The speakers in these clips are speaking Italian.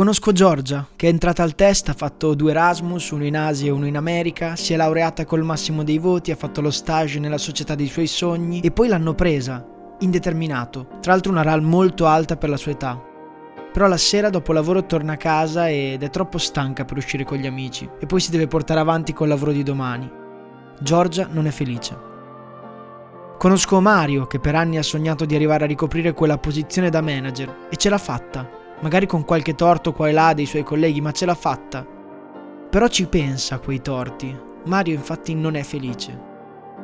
Conosco Giorgia, che è entrata al test, ha fatto due Erasmus, uno in Asia e uno in America, si è laureata col massimo dei voti, ha fatto lo stage nella società dei suoi sogni e poi l'hanno presa, indeterminato. Tra l'altro una RAL molto alta per la sua età. Però la sera dopo lavoro torna a casa ed è troppo stanca per uscire con gli amici e poi si deve portare avanti col lavoro di domani. Giorgia non è felice. Conosco Mario che per anni ha sognato di arrivare a ricoprire quella posizione da manager e ce l'ha fatta magari con qualche torto qua e là dei suoi colleghi, ma ce l'ha fatta. Però ci pensa a quei torti. Mario infatti non è felice.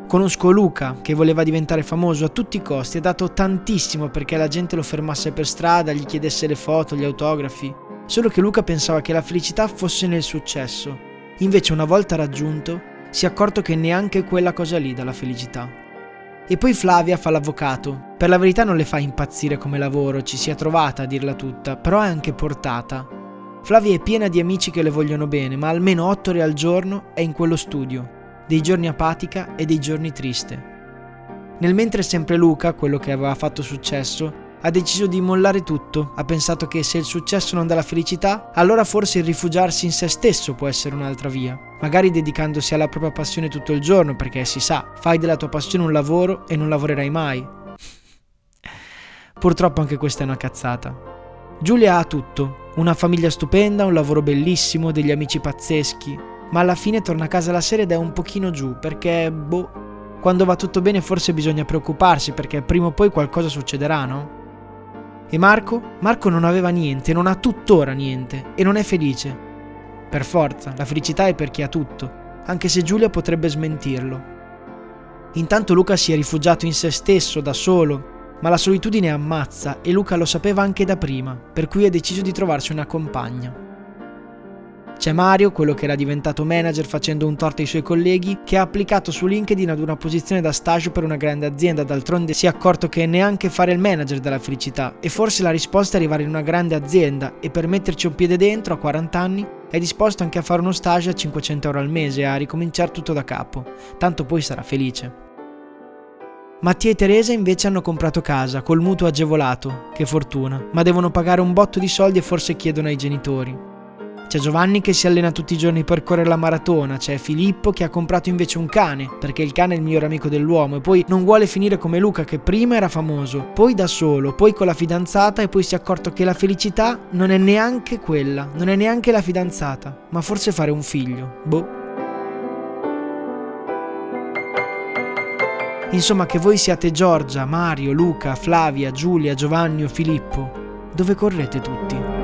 Conosco Luca, che voleva diventare famoso a tutti i costi, ha dato tantissimo perché la gente lo fermasse per strada, gli chiedesse le foto, gli autografi. Solo che Luca pensava che la felicità fosse nel successo. Invece una volta raggiunto, si è accorto che neanche quella cosa lì dà la felicità. E poi Flavia fa l'avvocato. Per la verità non le fa impazzire come lavoro, ci si è trovata a dirla tutta, però è anche portata. Flavia è piena di amici che le vogliono bene, ma almeno 8 ore al giorno è in quello studio, dei giorni apatica e dei giorni triste. Nel mentre sempre Luca, quello che aveva fatto successo, ha deciso di mollare tutto, ha pensato che se il successo non dà la felicità, allora forse il rifugiarsi in se stesso può essere un'altra via, magari dedicandosi alla propria passione tutto il giorno, perché si sa, fai della tua passione un lavoro e non lavorerai mai. Purtroppo anche questa è una cazzata. Giulia ha tutto, una famiglia stupenda, un lavoro bellissimo, degli amici pazzeschi, ma alla fine torna a casa la sera ed è un pochino giù, perché, boh, quando va tutto bene forse bisogna preoccuparsi perché prima o poi qualcosa succederà, no? E Marco? Marco non aveva niente, non ha tuttora niente e non è felice. Per forza, la felicità è per chi ha tutto, anche se Giulia potrebbe smentirlo. Intanto Luca si è rifugiato in se stesso, da solo, ma la solitudine ammazza e Luca lo sapeva anche da prima, per cui ha deciso di trovarsi una compagna. C'è Mario, quello che era diventato manager facendo un torto ai suoi colleghi, che ha applicato su LinkedIn ad una posizione da stage per una grande azienda, d'altronde si è accorto che neanche fare il manager dà la felicità. E forse la risposta è arrivare in una grande azienda e per metterci un piede dentro a 40 anni è disposto anche a fare uno stage a 500 euro al mese e a ricominciare tutto da capo, tanto poi sarà felice. Mattia e Teresa invece hanno comprato casa col mutuo agevolato, che fortuna, ma devono pagare un botto di soldi e forse chiedono ai genitori. C'è Giovanni che si allena tutti i giorni per correre la maratona, c'è Filippo che ha comprato invece un cane, perché il cane è il migliore amico dell'uomo e poi non vuole finire come Luca che prima era famoso, poi da solo, poi con la fidanzata e poi si è accorto che la felicità non è neanche quella, non è neanche la fidanzata, ma forse fare un figlio. Boh. Insomma, che voi siate Giorgia, Mario, Luca, Flavia, Giulia, Giovanni o Filippo, dove correte tutti?